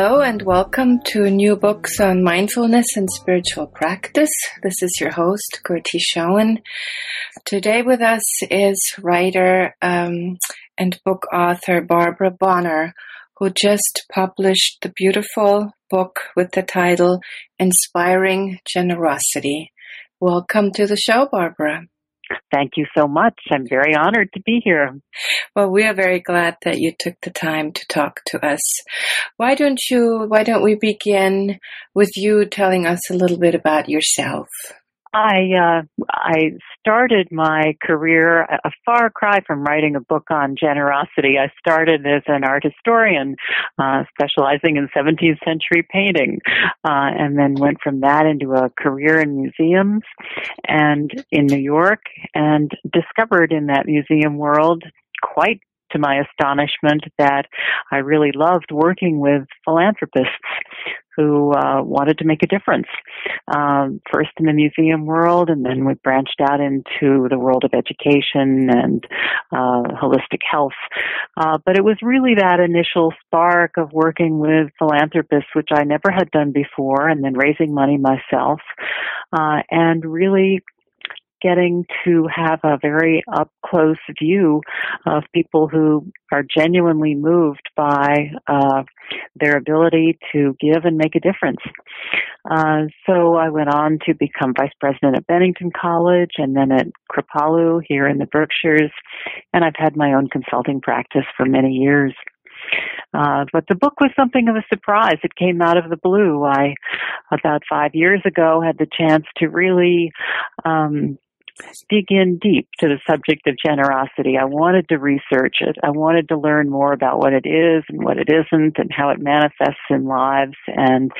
Hello and welcome to New Books on Mindfulness and Spiritual Practice. This is your host, Gertie Schoen. Today with us is writer um, and book author Barbara Bonner, who just published the beautiful book with the title Inspiring Generosity. Welcome to the show, Barbara. Thank you so much. I'm very honored to be here. Well, we are very glad that you took the time to talk to us. Why don't you, why don't we begin with you telling us a little bit about yourself? I uh, I started my career a far cry from writing a book on generosity. I started as an art historian, uh, specializing in 17th century painting, uh, and then went from that into a career in museums and in New York, and discovered in that museum world quite to my astonishment that I really loved working with philanthropists who uh, wanted to make a difference. Um, first in the museum world, and then we branched out into the world of education and uh, holistic health. Uh, but it was really that initial spark of working with philanthropists, which I never had done before, and then raising money myself, uh, and really getting to have a very up close view of people who are genuinely moved by uh, their ability to give and make a difference. Uh, so I went on to become vice president at Bennington College and then at Kripalu here in the Berkshires, and I've had my own consulting practice for many years. Uh, but the book was something of a surprise. It came out of the blue. I, about five years ago, had the chance to really um, dig in deep to the subject of generosity. I wanted to research it. I wanted to learn more about what it is and what it isn't and how it manifests in lives. And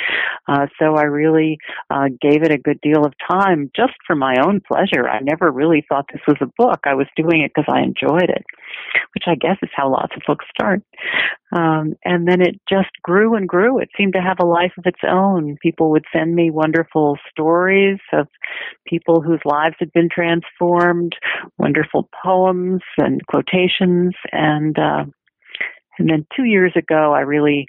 uh, so I really uh, gave it a good deal of time just for my own pleasure. I never really thought this was a book. I was doing it because I enjoyed it, which I guess is how lots of books start. Um, and then it just grew and grew. It seemed to have a life of its own. People would send me wonderful stories of people whose lives had been transformed wonderful poems and quotations, and uh, and then two years ago, I really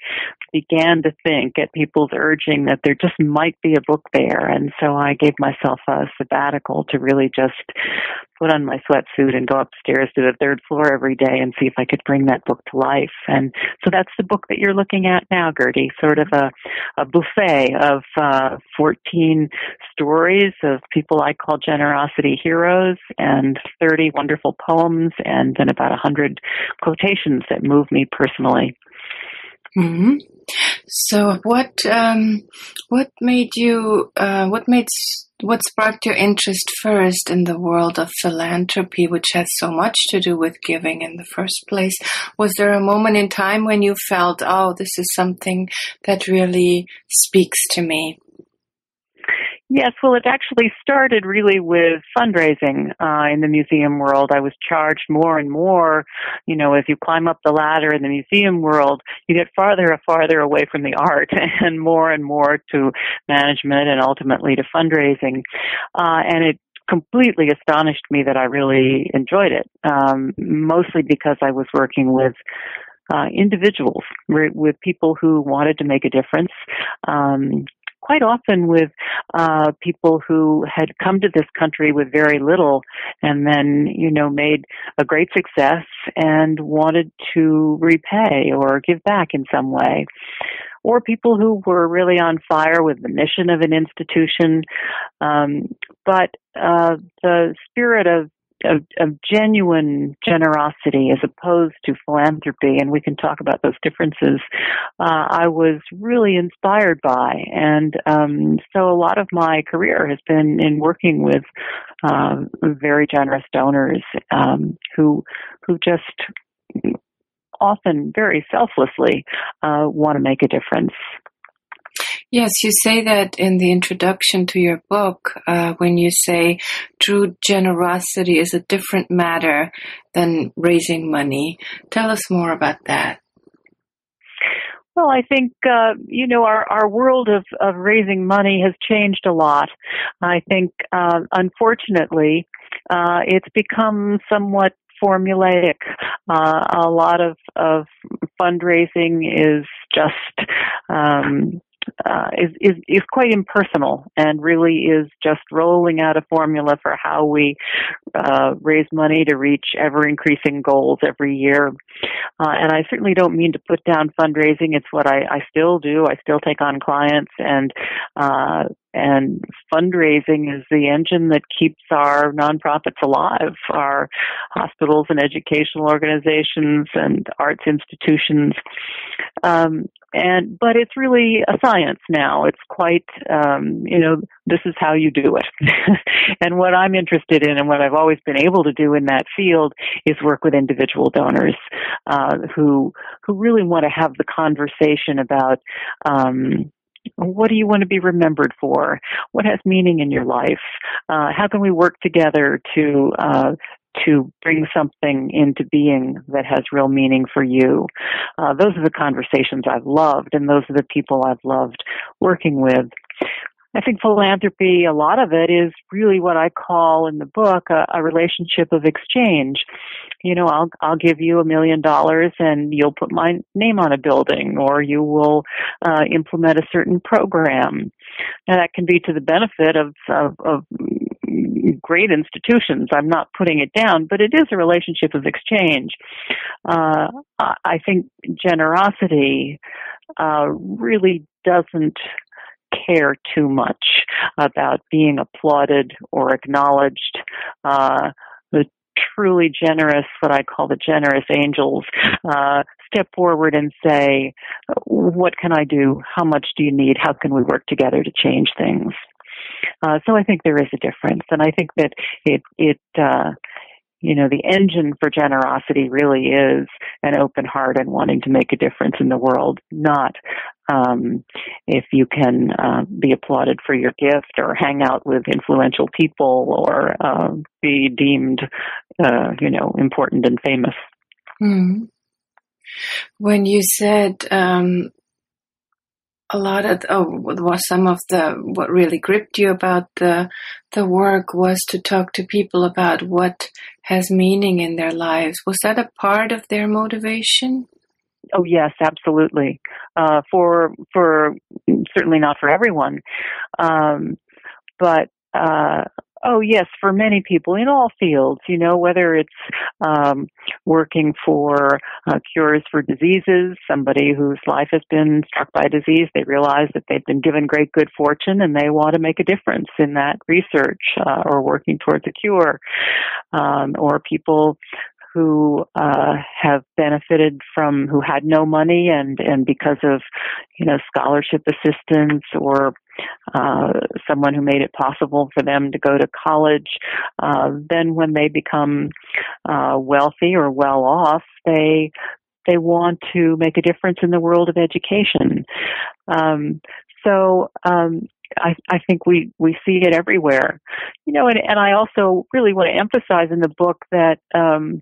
began to think at people's urging that there just might be a book there. And so I gave myself a sabbatical to really just put on my sweatsuit and go upstairs to the third floor every day and see if I could bring that book to life. And so that's the book that you're looking at now, Gertie, sort of a, a buffet of uh, 14 stories of people I call generosity heroes and 30 wonderful poems and then about 100 quotations that move me personally. Mm-hmm. So, what um, what made you uh, what made what sparked your interest first in the world of philanthropy, which has so much to do with giving in the first place? Was there a moment in time when you felt, oh, this is something that really speaks to me? Yes, well, it actually started really with fundraising uh, in the museum world. I was charged more and more, you know, as you climb up the ladder in the museum world, you get farther and farther away from the art and more and more to management and ultimately to fundraising. Uh, and it completely astonished me that I really enjoyed it, um, mostly because I was working with uh, individuals, with people who wanted to make a difference, um, quite often with uh, people who had come to this country with very little and then, you know, made a great success and wanted to repay or give back in some way or people who were really on fire with the mission of an institution. Um, but uh, the spirit of of, of genuine generosity as opposed to philanthropy, and we can talk about those differences, uh, I was really inspired by. And um, so a lot of my career has been in working with uh, very generous donors um, who who just often very selflessly uh, want to make a difference. Yes, you say that in the introduction to your book uh, when you say true generosity is a different matter than raising money. Tell us more about that. Well, I think uh, you know our our world of of raising money has changed a lot. I think, uh, unfortunately, uh, it's become somewhat formulaic. Uh, a lot of of fundraising is just um, uh, is, is is quite impersonal and really is just rolling out a formula for how we uh, raise money to reach ever increasing goals every year. Uh, and I certainly don't mean to put down fundraising. It's what I, I still do. I still take on clients and uh, and fundraising is the engine that keeps our nonprofits alive, our hospitals and educational organizations and arts institutions. Um, and but it's really a science now. It's quite, um, you know, this is how you do it. and what I'm interested in, and what I've always been able to do in that field, is work with individual donors uh, who who really want to have the conversation about. Um, what do you want to be remembered for? What has meaning in your life? Uh, how can we work together to uh, to bring something into being that has real meaning for you? Uh, those are the conversations I've loved, and those are the people I've loved working with. I think philanthropy, a lot of it is really what I call in the book a, a relationship of exchange. You know, I'll I'll give you a million dollars and you'll put my name on a building, or you will uh, implement a certain program, and that can be to the benefit of, of of great institutions. I'm not putting it down, but it is a relationship of exchange. Uh, I think generosity uh, really doesn't care too much about being applauded or acknowledged. Uh, the truly generous, what I call the generous angels, uh, step forward and say, what can I do? How much do you need? How can we work together to change things? Uh, so I think there is a difference, and I think that it it uh, you know, the engine for generosity really is an open heart and wanting to make a difference in the world, not um, if you can uh, be applauded for your gift or hang out with influential people or uh, be deemed, uh, you know, important and famous. Mm. When you said um, a lot of oh was some of the what really gripped you about the the work was to talk to people about what has meaning in their lives was that a part of their motivation oh yes absolutely. Uh, for for certainly not for everyone. Um, but uh, Oh yes, for many people in all fields, you know, whether it's um, working for uh, cures for diseases, somebody whose life has been struck by disease, they realize that they've been given great good fortune and they want to make a difference in that research uh, or working towards a cure, um, or people who uh, have benefited from who had no money and and because of you know scholarship assistance or uh, someone who made it possible for them to go to college. Uh, then, when they become uh, wealthy or well off, they they want to make a difference in the world of education. Um, so um, I, I think we, we see it everywhere, you know, and, and I also really want to emphasize in the book that um,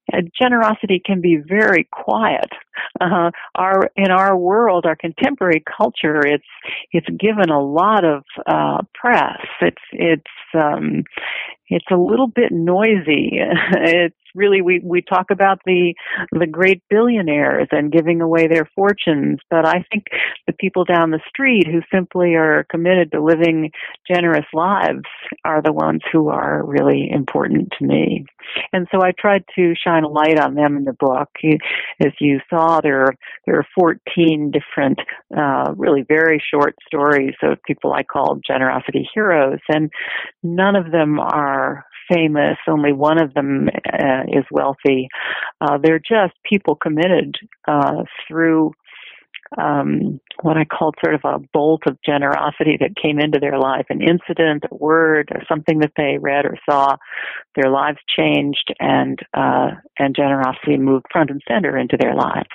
generosity can be very quiet. Uh, our in our world, our contemporary culture, it's it's given a lot of uh, press. It's it's um, it's a little bit noisy. it's really we we talk about the the great billionaires and giving away their fortunes, but I think the people down the street who simply are committed to living generous lives are the ones who are really important to me. And so I tried to shine a light on them in the book. As you saw, there there are 14 different, uh, really very short stories of people I call generosity heroes, and none of them are famous. Only one of them uh, is wealthy. Uh, they're just people committed uh, through um, what I called sort of a bolt of generosity that came into their life, an incident, a word, or something that they read or saw. Their lives changed, and uh, and generosity moved front and center into their lives.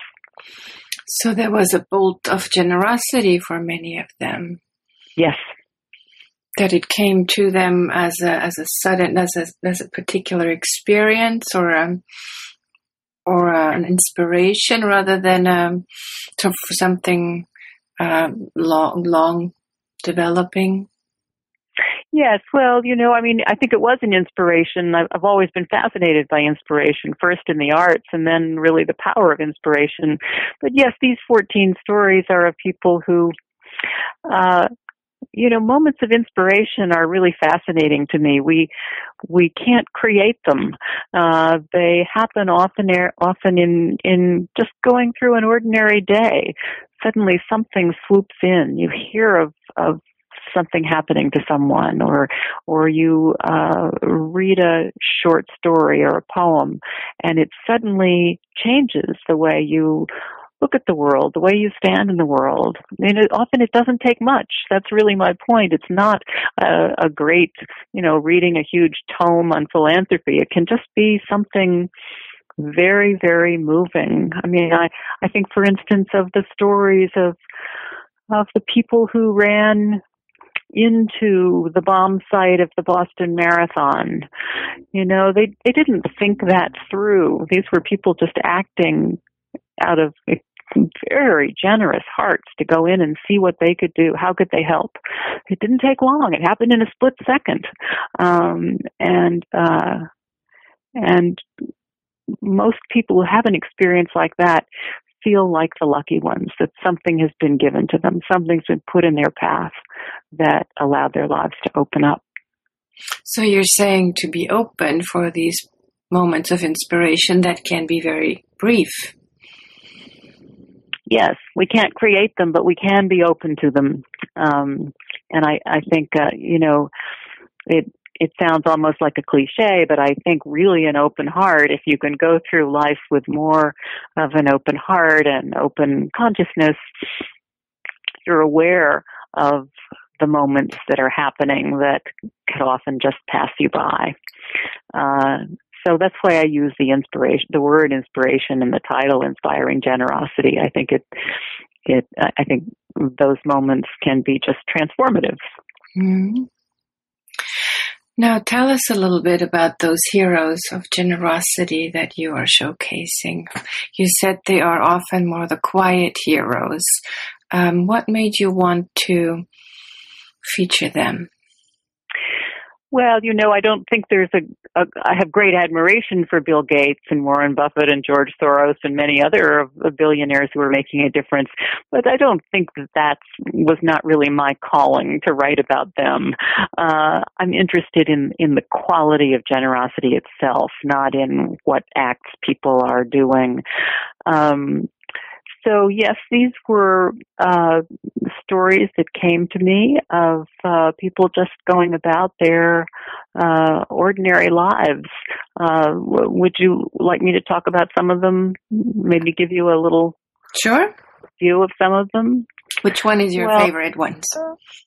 So there was a bolt of generosity for many of them. Yes. That it came to them as a as a sudden as a as a particular experience or a, um, or a, an inspiration rather than um, to something uh, long long developing. Yes, well, you know, I mean, I think it was an inspiration. I've, I've always been fascinated by inspiration, first in the arts and then really the power of inspiration. But yes, these 14 stories are of people who, uh, you know, moments of inspiration are really fascinating to me. We we can't create them. Uh, they happen often, often in in just going through an ordinary day. Suddenly, something swoops in. You hear of of something happening to someone or or you uh, read a short story or a poem and it suddenly changes the way you look at the world, the way you stand in the world. I mean, it, often it doesn't take much. That's really my point. It's not a, a great, you know, reading a huge tome on philanthropy. It can just be something very, very moving. I mean, I, I think, for instance, of the stories of of the people who ran into the bomb site of the Boston Marathon. You know, they they didn't think that through. These were people just acting out of very generous hearts to go in and see what they could do. How could they help? It didn't take long. It happened in a split second. Um, and uh, and most people who have an experience like that feel like the lucky ones, that something has been given to them, something's been put in their path that allowed their lives to open up. So you're saying to be open for these moments of inspiration that can be very brief. Yes, we can't create them, but we can be open to them. Um, and I, I think, uh, you know, it, it sounds almost like a cliche, but I think really an open heart, if you can go through life with more of an open heart and open consciousness, you're aware of the moments that are happening that could often just pass you by. Uh, so that's why I use the inspiration, the word inspiration in the title, inspiring generosity. I think it, it, I think those moments can be just transformative. Mm-hmm. Now, tell us a little bit about those heroes of generosity that you are showcasing. You said they are often more the quiet heroes. Um, what made you want to feature them? Well, you know, I don't think there's a, a. I have great admiration for Bill Gates and Warren Buffett and George Soros and many other of the billionaires who are making a difference, but I don't think that that was not really my calling to write about them. Uh, I'm interested in in the quality of generosity itself, not in what acts people are doing. Um, so yes, these were uh, stories that came to me of uh, people just going about their uh, ordinary lives. Uh, would you like me to talk about some of them? Maybe give you a little sure view of some of them. Which one is your well, favorite ones?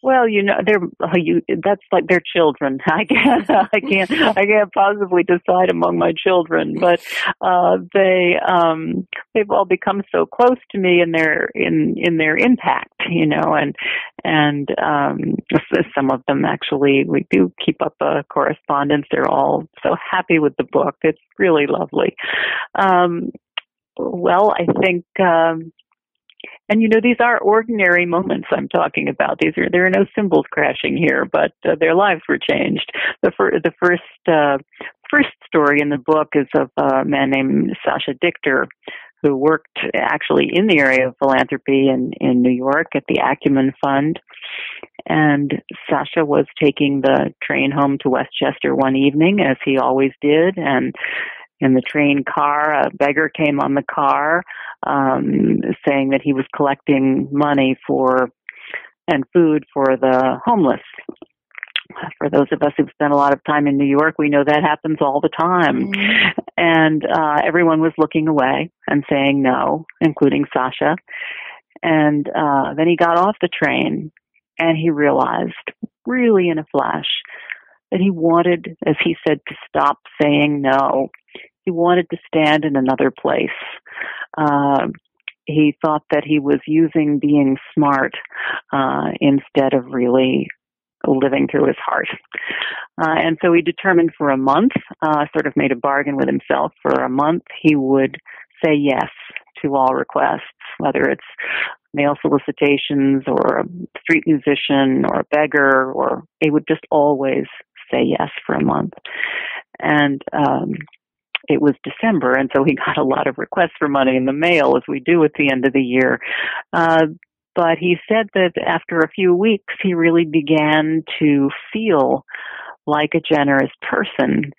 Well, you know, they're uh, you. That's like their children. I can't, I can't, I can't possibly decide among my children, but uh, they um, they've all become so close to me in their in in their impact, you know, and and um, some of them actually we do keep up a correspondence. They're all so happy with the book. It's really lovely. Um, well, I think. Um, and you know, these are ordinary moments I'm talking about. These are there are no cymbals crashing here, but uh, their lives were changed. The, fir- the first uh, first story in the book is of a man named Sasha Dichter, who worked actually in the area of philanthropy in in New York at the Acumen Fund. And Sasha was taking the train home to Westchester one evening, as he always did, and in the train car. A beggar came on the car um, saying that he was collecting money for and food for the homeless. For those of us who've spent a lot of time in New York, we know that happens all the time. Mm-hmm. And uh, everyone was looking away and saying no, including Sasha. And uh, then he got off the train and he realized, really in a flash, that he wanted, as he said, to stop saying no. He wanted to stand in another place. Uh, he thought that he was using being smart uh, instead of really living through his heart. Uh, and so he determined for a month, uh, sort of made a bargain with himself for a month, he would say yes to all requests, whether it's mail solicitations or a street musician or a beggar, or he would just always say yes for a month. And um, it was December, and so he got a lot of requests for money in the mail, as we do at the end of the year. Uh, but he said that after a few weeks, he really began to feel like a generous person.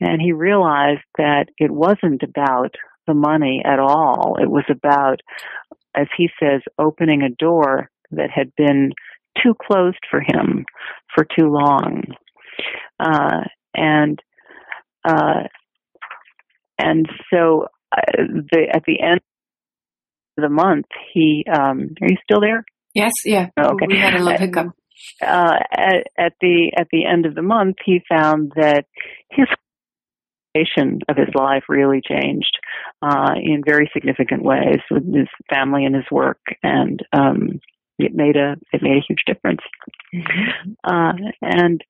And he realized that it wasn't about the money at all. It was about, as he says, opening a door that had been too closed for him for too long. Uh, and, uh, and so uh, the, at the end of the month, he, um, are you still there? Yes, yeah. Oh, okay. We had a little hiccup. Uh, at, at the at the end of the month, he found that his of his life really changed uh, in very significant ways with his family and his work, and um, it made a it made a huge difference. Mm-hmm. Uh, and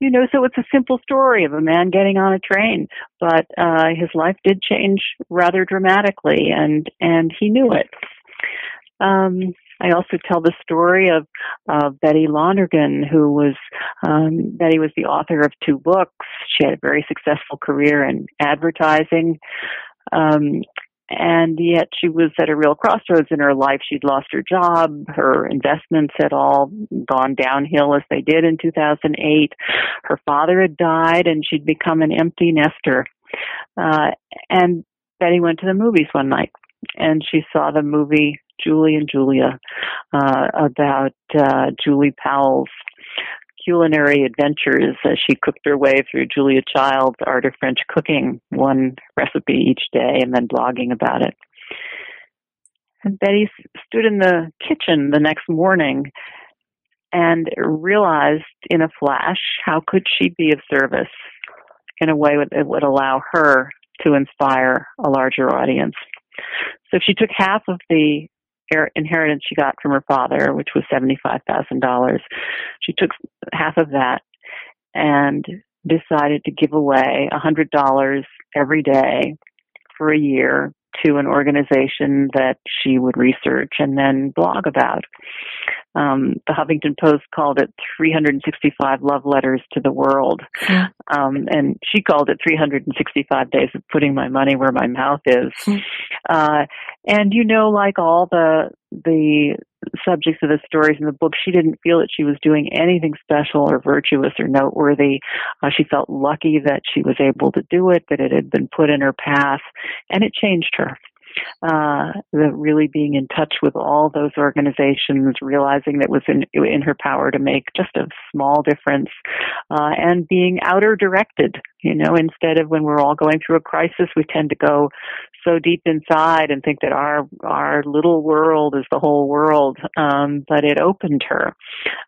you know, so it's a simple story of a man getting on a train, but uh, his life did change rather dramatically, and and he knew it. Um, I also tell the story of uh, Betty Londergan, who was um, Betty was the author of two books. She had a very successful career in advertising. Um, and yet she was at a real crossroads in her life. She'd lost her job. Her investments had all gone downhill as they did in 2008. Her father had died and she'd become an empty nester. Uh, and Betty went to the movies one night and she saw the movie Julie and Julia uh, about uh, Julie Powell's culinary adventures as she cooked her way through Julia Child's art of French cooking, one recipe each day, and then blogging about it. And Betty stood in the kitchen the next morning and realized in a flash how could she be of service in a way that would allow her to inspire a larger audience. So she took half of the inheritance she got from her father, which was $75,000. She took half of that and decided to give away $100 every day for a year to an organization that she would research and then blog about. Um, the Huffington Post called it 365 love letters to the world. Um, and she called it 365 days of putting my money where my mouth is. Hmm. Uh, and you know, like all the, the subjects of the stories in the book, she didn't feel that she was doing anything special or virtuous or noteworthy. Uh, she felt lucky that she was able to do it, that it had been put in her path, and it changed her uh, the really being in touch with all those organizations, realizing that was in in her power to make just a small difference, uh, and being outer directed. You know, instead of when we're all going through a crisis, we tend to go so deep inside and think that our our little world is the whole world. Um, but it opened her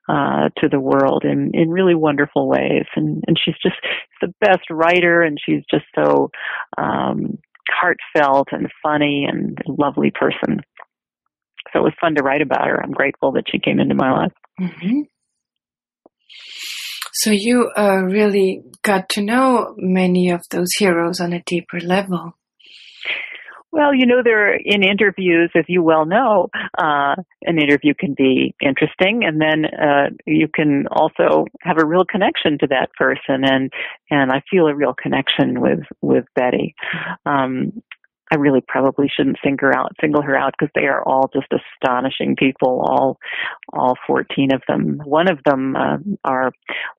uh, to the world in in really wonderful ways, and and she's just the best writer, and she's just so. Um, heartfelt and funny and lovely person. So it was fun to write about her. I'm grateful that she came into my life. Mm-hmm. So you uh, really got to know many of those heroes on a deeper level. Well, you know, there are, in interviews, as you well know, uh, an interview can be interesting, and then uh, you can also have a real connection to that person, and and I feel a real connection with with Betty. Um, I really probably shouldn't single her out, single her out because they are all just astonishing people. All, all 14 of them. One of them, uh, our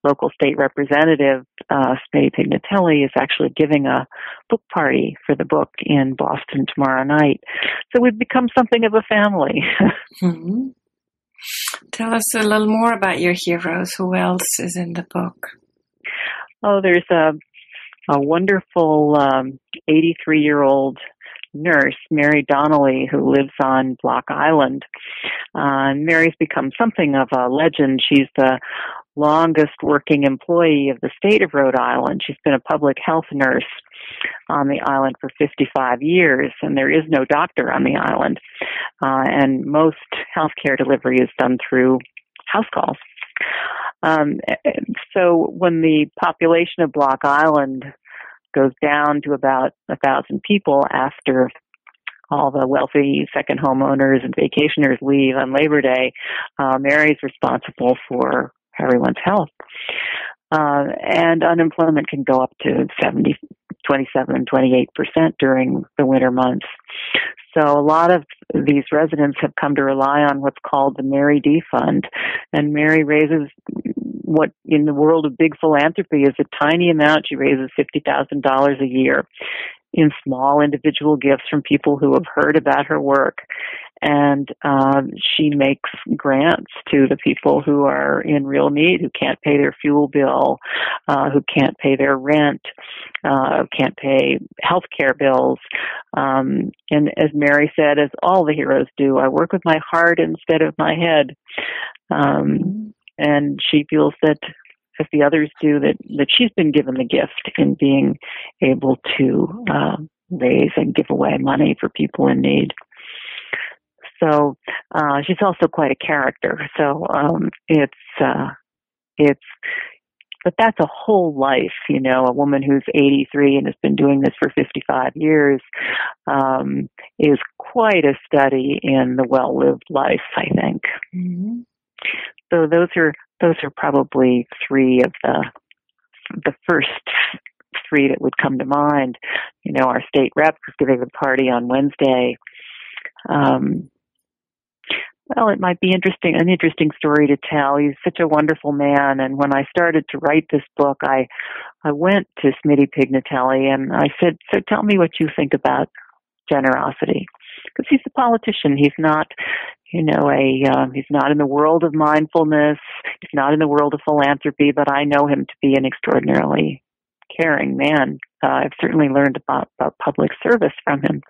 local state representative, uh, Smitty Pignatelli, is actually giving a book party for the book in Boston tomorrow night. So we've become something of a family. mm-hmm. Tell us a little more about your heroes. Who else is in the book? Oh, there's a a wonderful 83 um, year old nurse, Mary Donnelly, who lives on Block Island. Uh, Mary's become something of a legend. She's the longest working employee of the state of Rhode Island. She's been a public health nurse on the island for 55 years, and there is no doctor on the island. Uh, and most healthcare delivery is done through house calls. Um, so when the population of Block Island goes down to about a thousand people after all the wealthy second homeowners and vacationers leave on Labor Day, uh, Mary's responsible for everyone's health. Uh, and unemployment can go up to 70, 27, 28% during the winter months. So a lot of these residents have come to rely on what's called the Mary D Fund. And Mary raises what in the world of big philanthropy is a tiny amount. She raises $50,000 a year in small individual gifts from people who have heard about her work and um, she makes grants to the people who are in real need, who can't pay their fuel bill, uh, who can't pay their rent, uh, can't pay health care bills. Um, and as Mary said, as all the heroes do, I work with my heart instead of my head. Um, and she feels that as the others do, that, that she's been given the gift in being able to uh, raise and give away money for people in need. So uh, she's also quite a character. So um, it's uh, it's but that's a whole life, you know, a woman who's 83 and has been doing this for 55 years um, is quite a study in the well-lived life, I think. Mm-hmm. So those are those are probably three of the the first three that would come to mind. You know, our state rep is giving a party on Wednesday. Um, well, it might be interesting, an interesting story to tell. He's such a wonderful man. And when I started to write this book, I, I went to Smitty Pignatelli and I said, so tell me what you think about generosity. Because he's a politician. He's not, you know, a, um, he's not in the world of mindfulness. He's not in the world of philanthropy, but I know him to be an extraordinarily caring man. Uh, I've certainly learned about, about public service from him.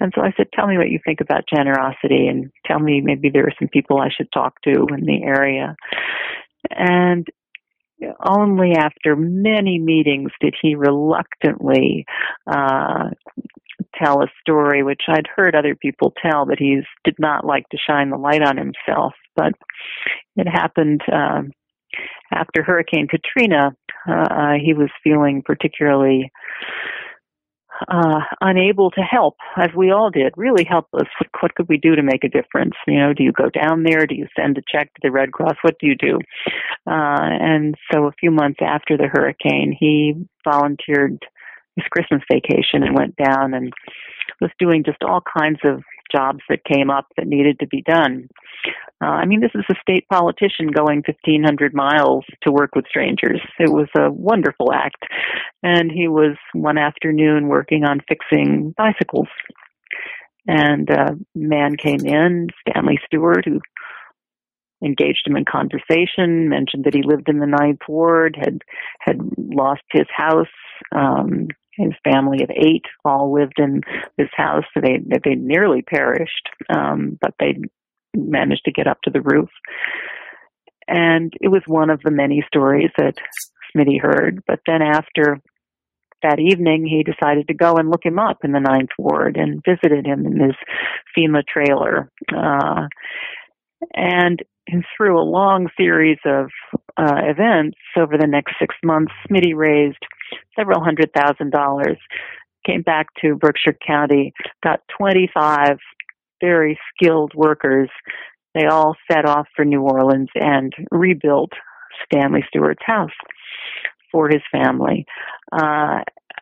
And so I said, tell me what you think about generosity and tell me maybe there are some people I should talk to in the area. And only after many meetings did he reluctantly uh, tell a story which I'd heard other people tell, but he did not like to shine the light on himself. But it happened um, after Hurricane Katrina. Uh, he was feeling particularly uh, unable to help, as we all did, really helpless. What, what could we do to make a difference? You know, do you go down there? Do you send a check to the Red Cross? What do you do? Uh, and so a few months after the hurricane, he volunteered his Christmas vacation and went down and was doing just all kinds of jobs that came up that needed to be done. Uh, I mean, this is a state politician going 1,500 miles to work with strangers. It was a wonderful act. And he was one afternoon working on fixing bicycles. And a man came in, Stanley Stewart, who engaged him in conversation, mentioned that he lived in the Ninth Ward, had had lost his house, um, his family of eight all lived in this house. They they nearly perished, um, but they managed to get up to the roof. And it was one of the many stories that Smitty heard. But then after that evening, he decided to go and look him up in the Ninth Ward and visited him in his FEMA trailer. Uh, and through a long series of uh, events over the next six months, Smitty raised several hundred thousand dollars, came back to Berkshire County, got 25 very skilled workers. They all set off for New Orleans and rebuilt Stanley Stewart's house for his family. Uh,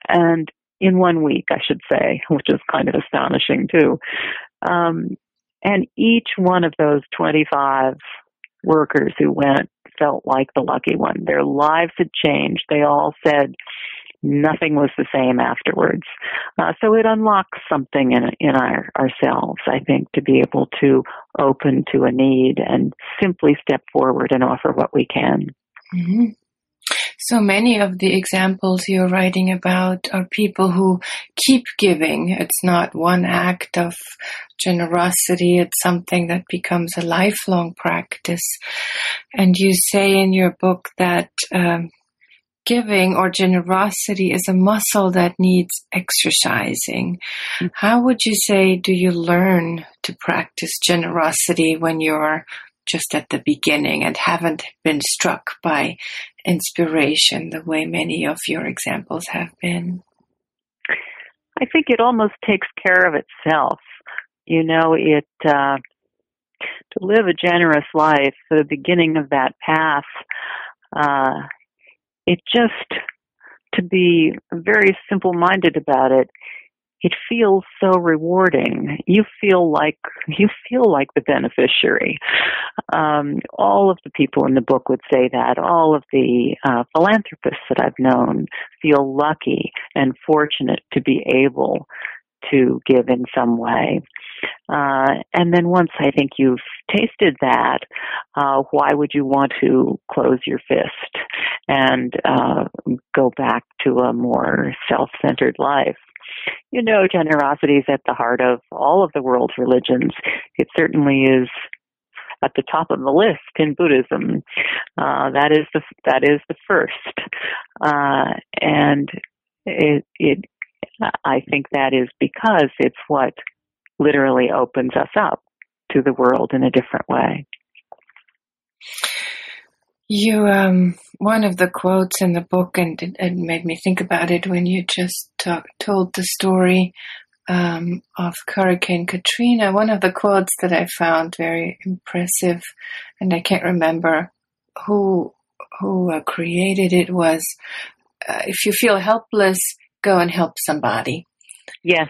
and in one week, I should say, which is kind of astonishing too. Um, and each one of those 25 workers who went felt like the lucky one. Their lives had changed. They all said, nothing was the same afterwards. Uh, so it unlocks something in in our ourselves, I think, to be able to open to a need and simply step forward and offer what we can. Mm-hmm. So many of the examples you're writing about are people who keep giving. It's not one act of generosity. It's something that becomes a lifelong practice. And you say in your book that um, giving or generosity is a muscle that needs exercising. Mm-hmm. How would you say do you learn to practice generosity when you're just at the beginning and haven't been struck by inspiration the way many of your examples have been? I think it almost takes care of itself. You know, it uh, to live a generous life, the beginning of that path, uh, it just to be very simple minded about it it feels so rewarding. You feel like you feel like the beneficiary. Um, all of the people in the book would say that. All of the uh, philanthropists that I've known feel lucky and fortunate to be able to give in some way. Uh, and then once I think you've tasted that, uh, why would you want to close your fist and uh, go back to a more self-centered life? You know, generosity is at the heart of all of the world's religions. It certainly is at the top of the list in Buddhism. Uh, that is the that is the first, uh, and it, it I think that is because it's what literally opens us up to the world in a different way. You, um, one of the quotes in the book, and it, made me think about it when you just talk, told the story um, of Hurricane Katrina. One of the quotes that I found very impressive, and I can't remember who who uh, created it was, uh, "If you feel helpless, go and help somebody." Yes.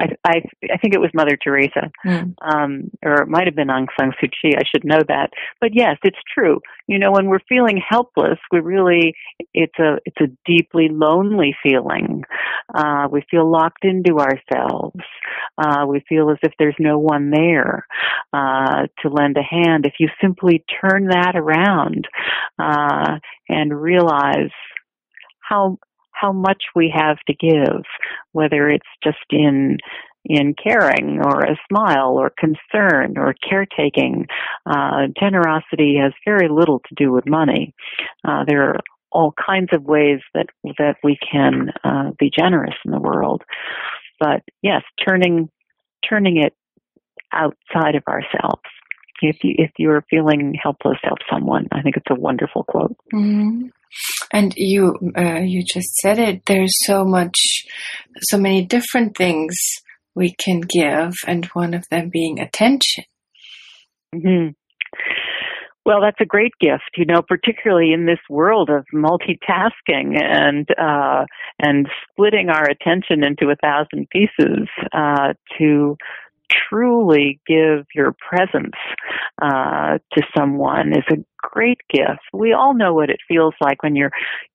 I, I, I think it was Mother Teresa, mm. um, or it might have been Aung San Suu Kyi. I should know that. But yes, it's true. You know, when we're feeling helpless, we really it's a it's a deeply lonely feeling. Uh, we feel locked into ourselves. Uh, we feel as if there's no one there uh, to lend a hand. If you simply turn that around uh, and realize how how much we have to give, whether it's just in in caring or a smile or concern or caretaking. Uh, generosity has very little to do with money. Uh, there are all kinds of ways that that we can uh, be generous in the world, but yes, turning turning it outside of ourselves. If you if you're feeling helpless, help someone. I think it's a wonderful quote. Mm-hmm. And you, uh, you just said it. There's so much, so many different things we can give, and one of them being attention. Mm-hmm. Well, that's a great gift, you know, particularly in this world of multitasking and uh, and splitting our attention into a thousand pieces uh, to truly give your presence uh, to someone is a great gift. We all know what it feels like when you're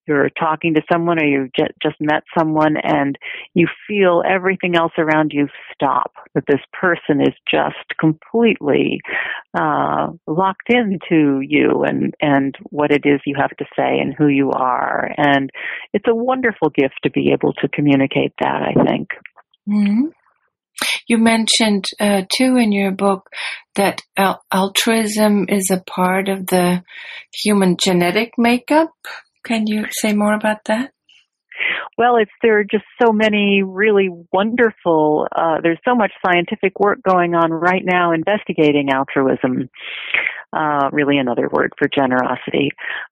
you're talking to someone or you just just met someone and you feel everything else around you stop. That this person is just completely uh, locked into you and and what it is you have to say and who you are. And it's a wonderful gift to be able to communicate that. I think. Mm-hmm. You mentioned uh, too in your book that al- altruism is a part of the human genetic makeup. Can you say more about that? Well, it's there are just so many really wonderful. Uh, there's so much scientific work going on right now investigating altruism. Uh, really, another word for generosity.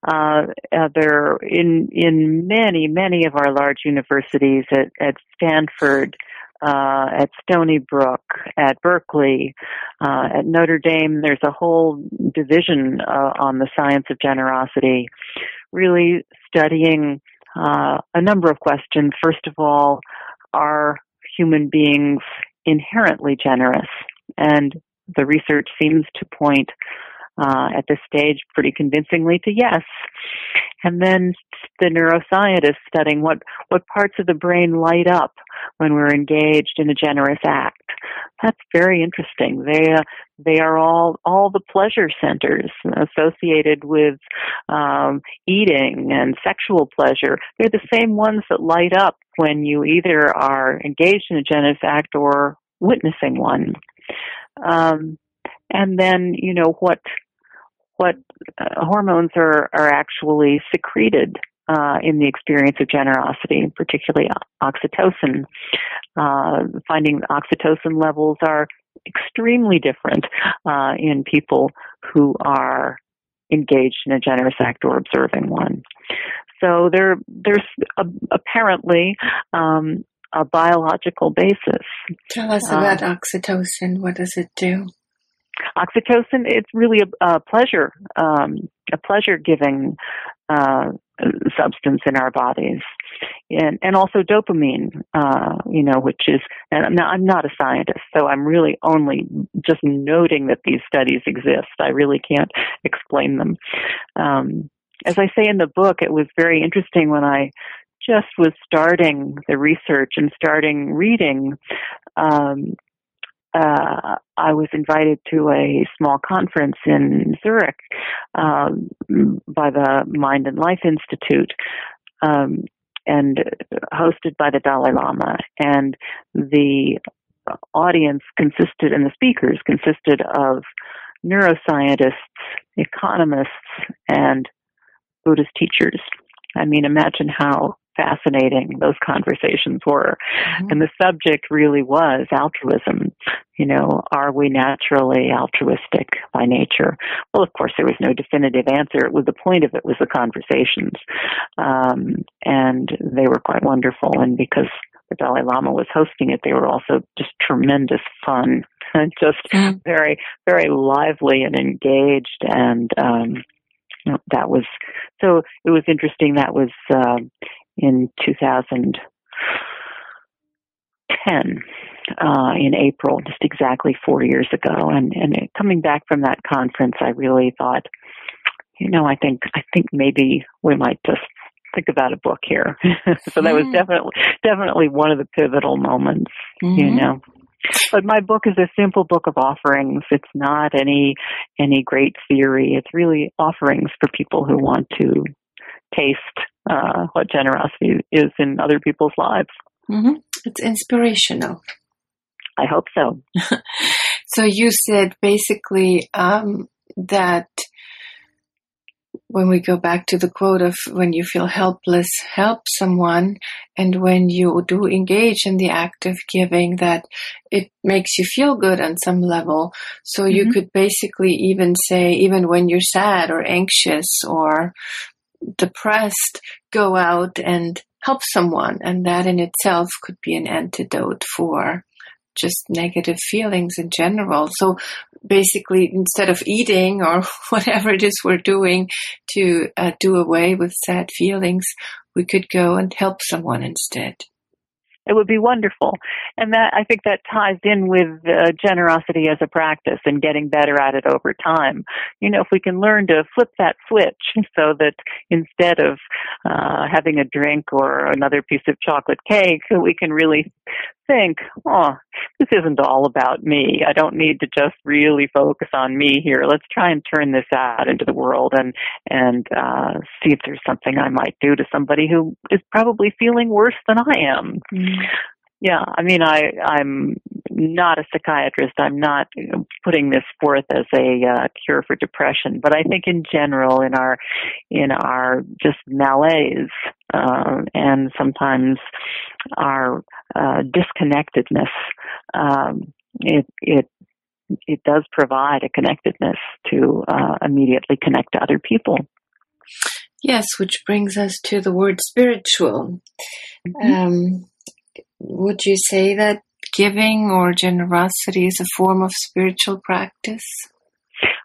Uh, uh, there in in many many of our large universities at, at Stanford uh, at Stony Brook, at Berkeley, uh, at Notre Dame. There's a whole division uh, on the science of generosity, really studying uh, a number of questions. First of all, are human beings inherently generous? And the research seems to point uh, at this stage pretty convincingly to yes. And then the neuroscientists studying what, what parts of the brain light up when we're engaged in a generous act. That's very interesting. They, uh, they are all, all the pleasure centers associated with, um, eating and sexual pleasure. They're the same ones that light up when you either are engaged in a generous act or witnessing one. Um, and then, you know, what what uh, hormones are, are actually secreted uh, in the experience of generosity, particularly oxytocin. Uh, finding oxytocin levels are extremely different uh, in people who are engaged in a generous act or observing one. So there, there's a, apparently um, a biological basis. Tell us about uh, oxytocin. What does it do? Oxytocin, it's really a, a pleasure, um, a pleasure giving uh, substance in our bodies. And, and also dopamine, uh, you know, which is, and I'm not, I'm not a scientist, so I'm really only just noting that these studies exist. I really can't explain them. Um, as I say in the book, it was very interesting when I just was starting the research and starting reading um, uh, I was invited to a small conference in Zurich um, by the Mind and Life Institute um, and hosted by the Dalai Lama. And the audience consisted, and the speakers consisted of neuroscientists, economists, and Buddhist teachers. I mean, imagine how fascinating those conversations were. Mm-hmm. And the subject really was altruism. You know, are we naturally altruistic by nature? Well, of course, there was no definitive answer. It was the point of it was the conversations. Um, and they were quite wonderful. And because the Dalai Lama was hosting it, they were also just tremendous fun and just mm-hmm. very, very lively and engaged and, um, that was so it was interesting that was uh, in 2010 uh, in April, just exactly four years ago. And, and coming back from that conference, I really thought, you know, I think I think maybe we might just think about a book here. so that was hmm. definitely definitely one of the pivotal moments, mm-hmm. you know. But my book is a simple book of offerings. It's not any any great theory. It's really offerings for people who want to taste uh, what generosity is in other people's lives. Mm-hmm. It's inspirational. I hope so. so you said basically um, that when we go back to the quote of when you feel helpless, help someone. And when you do engage in the act of giving, that it makes you feel good on some level. So mm-hmm. you could basically even say, even when you're sad or anxious or depressed, go out and help someone. And that in itself could be an antidote for just negative feelings in general. So basically, instead of eating or whatever it is we're doing to uh, do away with sad feelings, we could go and help someone instead. It would be wonderful. And that, I think that ties in with uh, generosity as a practice and getting better at it over time. You know, if we can learn to flip that switch so that instead of uh, having a drink or another piece of chocolate cake, we can really think, oh, this isn't all about me. I don't need to just really focus on me here. Let's try and turn this out into the world and and uh, see if there's something I might do to somebody who is probably feeling worse than I am. Mm. Yeah, I mean, I I'm not a psychiatrist. I'm not putting this forth as a uh, cure for depression, but I think in general, in our in our just malaise uh, and sometimes our uh, disconnectedness, um, it it it does provide a connectedness to uh, immediately connect to other people. Yes, which brings us to the word spiritual. Mm-hmm. Um, would you say that giving or generosity is a form of spiritual practice?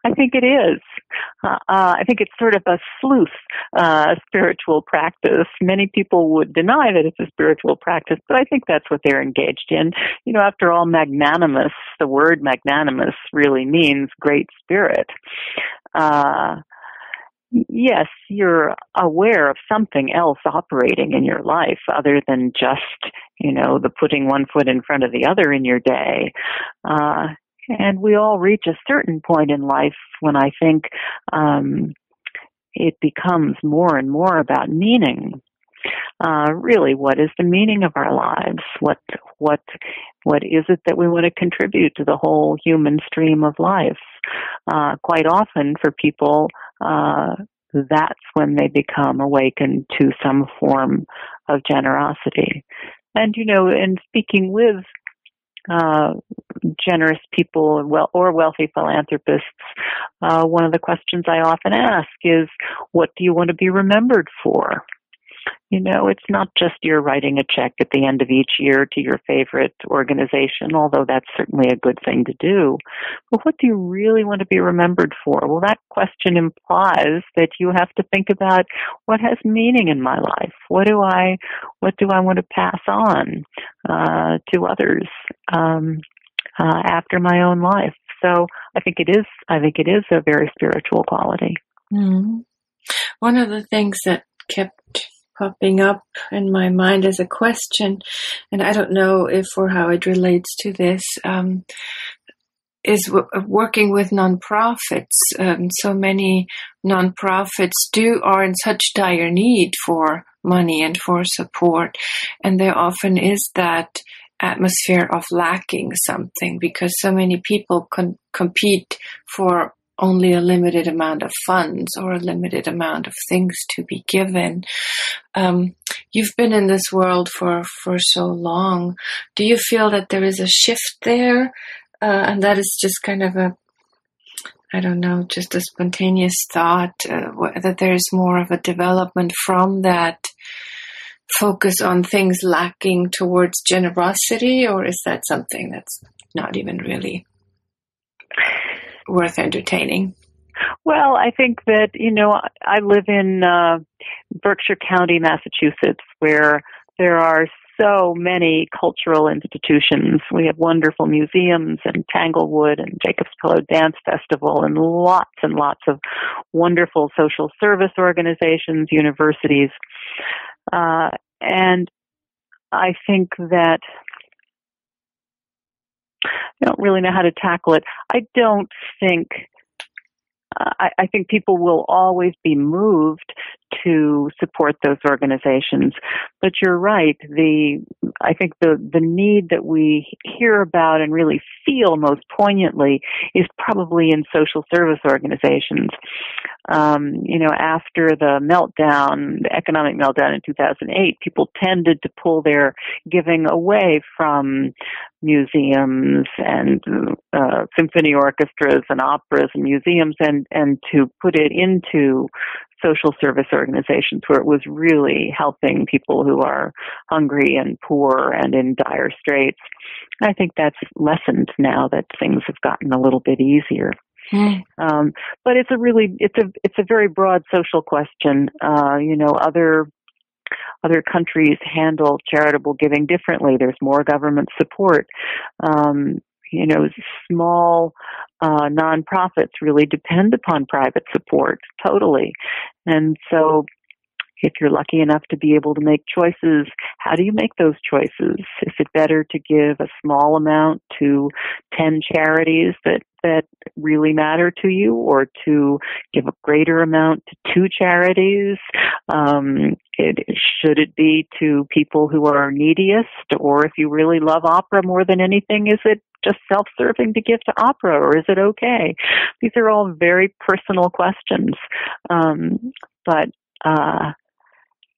I think it is. Uh, uh, I think it's sort of a sleuth uh, spiritual practice. Many people would deny that it's a spiritual practice, but I think that's what they're engaged in. You know, after all, magnanimous, the word magnanimous really means great spirit. uh, yes, you're aware of something else operating in your life other than just, you know, the putting one foot in front of the other in your day. Uh, and we all reach a certain point in life when I think um, it becomes more and more about meaning. Uh, really, what is the meaning of our lives? What what what is it that we want to contribute to the whole human stream of life? Uh, quite often, for people, uh, that's when they become awakened to some form of generosity. And you know, in speaking with uh, generous people well, or wealthy philanthropists, uh, one of the questions I often ask is, what do you want to be remembered for? You know, it's not just you're writing a check at the end of each year to your favorite organization, although that's certainly a good thing to do. But what do you really want to be remembered for? Well, that question implies that you have to think about what has meaning in my life. What do I, what do I want to pass on uh, to others um, uh, after my own life? So I think it is. I think it is a very spiritual quality. Mm. One of the things that kept popping up in my mind as a question, and I don't know if or how it relates to this, um, is w- working with nonprofits. Um, so many nonprofits do are in such dire need for money and for support, and there often is that atmosphere of lacking something because so many people compete for only a limited amount of funds or a limited amount of things to be given. Um, you've been in this world for, for so long. Do you feel that there is a shift there? Uh, and that is just kind of a, I don't know, just a spontaneous thought uh, that there's more of a development from that focus on things lacking towards generosity, or is that something that's not even really worth entertaining? Well, I think that, you know, I live in uh, Berkshire County, Massachusetts, where there are so many cultural institutions. We have wonderful museums and Tanglewood and Jacob's Pillow Dance Festival and lots and lots of wonderful social service organizations, universities. Uh, and I think that I don't really know how to tackle it. I don't think uh, I, I think people will always be moved to support those organizations. But you're right. The I think the the need that we hear about and really feel most poignantly is probably in social service organizations. Um, you know, after the meltdown, the economic meltdown in 2008, people tended to pull their giving away from museums and uh, symphony orchestras and operas and museums and and to put it into social service organizations where it was really helping people who are hungry and poor and in dire straits. I think that's lessened now that things have gotten a little bit easier. Mm. Um, but it's a really it's a it's a very broad social question. Uh, you know, other other countries handle charitable giving differently. There's more government support. Um, you know, small uh, nonprofits really depend upon private support totally. And so if you're lucky enough to be able to make choices, how do you make those choices? Is it better to give a small amount to 10 charities that, that really matter to you or to give a greater amount to two charities? Um, it, should it be to people who are neediest or if you really love opera more than anything, is it just self-serving to give to opera or is it okay? These are all very personal questions. Um, but, uh,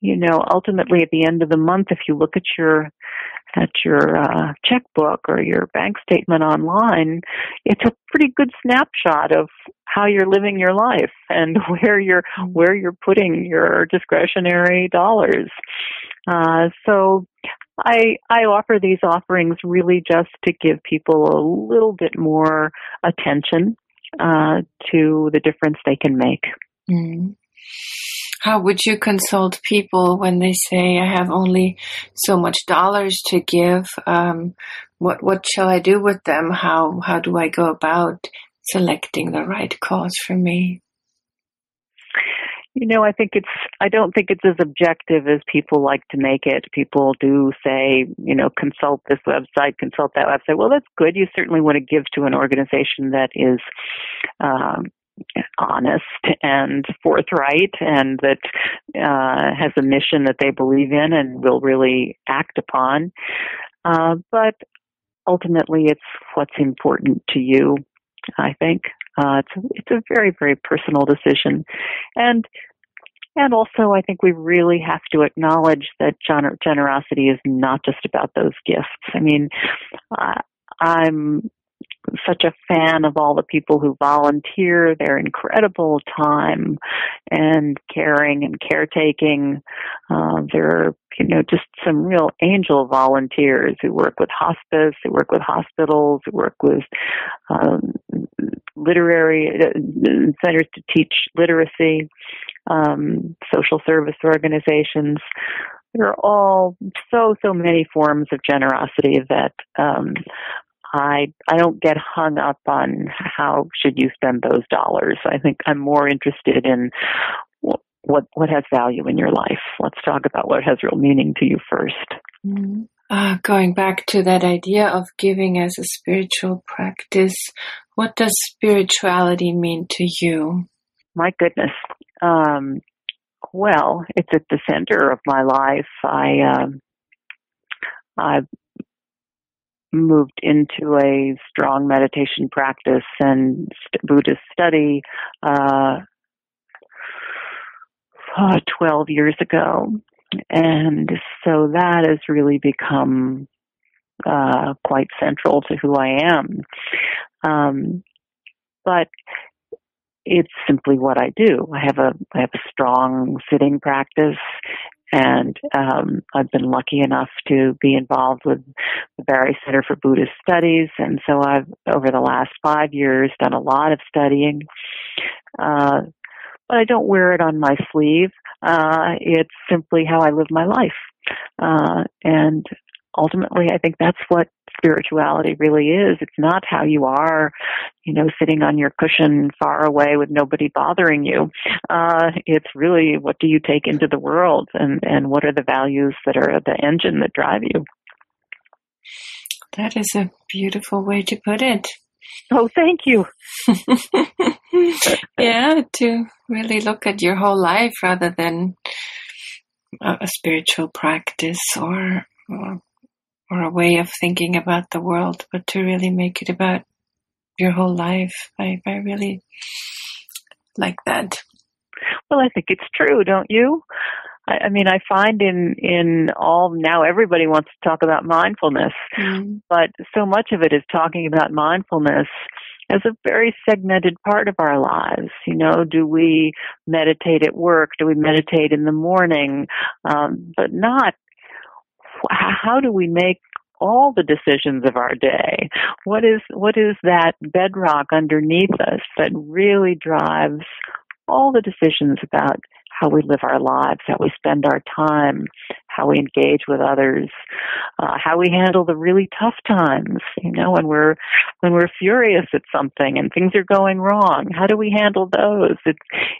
you know, ultimately at the end of the month, if you look at your at your uh, checkbook or your bank statement online, it's a pretty good snapshot of how you're living your life and where you're where you're putting your discretionary dollars. Uh, so I I offer these offerings really just to give people a little bit more attention uh, to the difference they can make. Mm. How would you consult people when they say, I have only so much dollars to give? Um, what, what shall I do with them? How, how do I go about selecting the right cause for me? You know, I think it's, I don't think it's as objective as people like to make it. People do say, you know, consult this website, consult that website. Well, that's good. You certainly want to give to an organization that is, um, honest and forthright and that uh, has a mission that they believe in and will really act upon. Uh, but ultimately, it's what's important to you. I think uh, it's a, it's a very very personal decision, and and also I think we really have to acknowledge that gener- generosity is not just about those gifts. I mean, uh, I'm such a fan of all the people who volunteer their incredible time and caring and caretaking. Uh, there are, you know, just some real angel volunteers who work with hospice, who work with hospitals, who work with um, literary uh, centers to teach literacy, um, social service organizations. There are all so so many forms of generosity that um, I I don't get hung up on how should you spend those dollars. I think I'm more interested in what what, has value in your life. Let's talk about what has real meaning to you 1st mm-hmm. uh, going back to that idea of giving as a spiritual practice, what does spirituality mean to you? My goodness. Um, well, it's at the center of my life. I um, I've moved into a strong meditation practice and Buddhist study uh, uh, 12 years ago. And so that has really become uh, quite central to who I am. Um, but it's simply what I do. I have a I have a strong sitting practice and um, I've been lucky enough to be involved with the Barre Center for Buddhist Studies, and so I've over the last five years done a lot of studying. Uh, but I don't wear it on my sleeve. Uh, it's simply how I live my life, uh, and ultimately, I think that's what spirituality really is. It's not how you are, you know, sitting on your cushion far away with nobody bothering you. Uh, it's really what do you take into the world and, and what are the values that are the engine that drive you. That is a beautiful way to put it. Oh, thank you. yeah, to really look at your whole life rather than a spiritual practice or, or or a way of thinking about the world, but to really make it about your whole life. I, I really like that. Well, I think it's true, don't you? I, I mean, I find in in all now everybody wants to talk about mindfulness, mm. but so much of it is talking about mindfulness as a very segmented part of our lives. You know, do we meditate at work? Do we meditate in the morning? Um, but not how do we make all the decisions of our day? What is what is that bedrock underneath us that really drives all the decisions about how we live our lives, how we spend our time, how we engage with others, uh, how we handle the really tough times. You know, when we're when we're furious at something and things are going wrong, how do we handle those? It's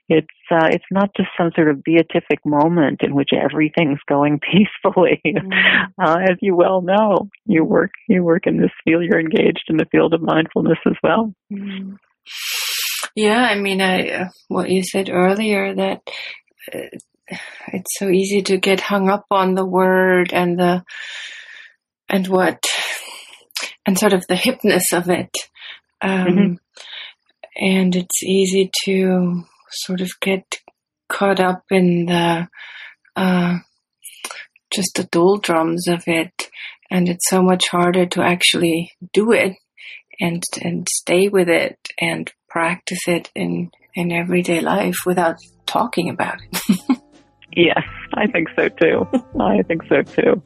it's uh, it's not just some sort of beatific moment in which everything's going peacefully. Mm-hmm. Uh, as you well know, you work you work in this field. You're engaged in the field of mindfulness as well. Mm-hmm. Yeah, I mean, I uh, what you said earlier that uh, it's so easy to get hung up on the word and the and what and sort of the hipness of it, um, mm-hmm. and it's easy to sort of get caught up in the uh, just the doldrums of it, and it's so much harder to actually do it and and stay with it and practice it in in everyday life without talking about it. yes, I think so too. I think so too.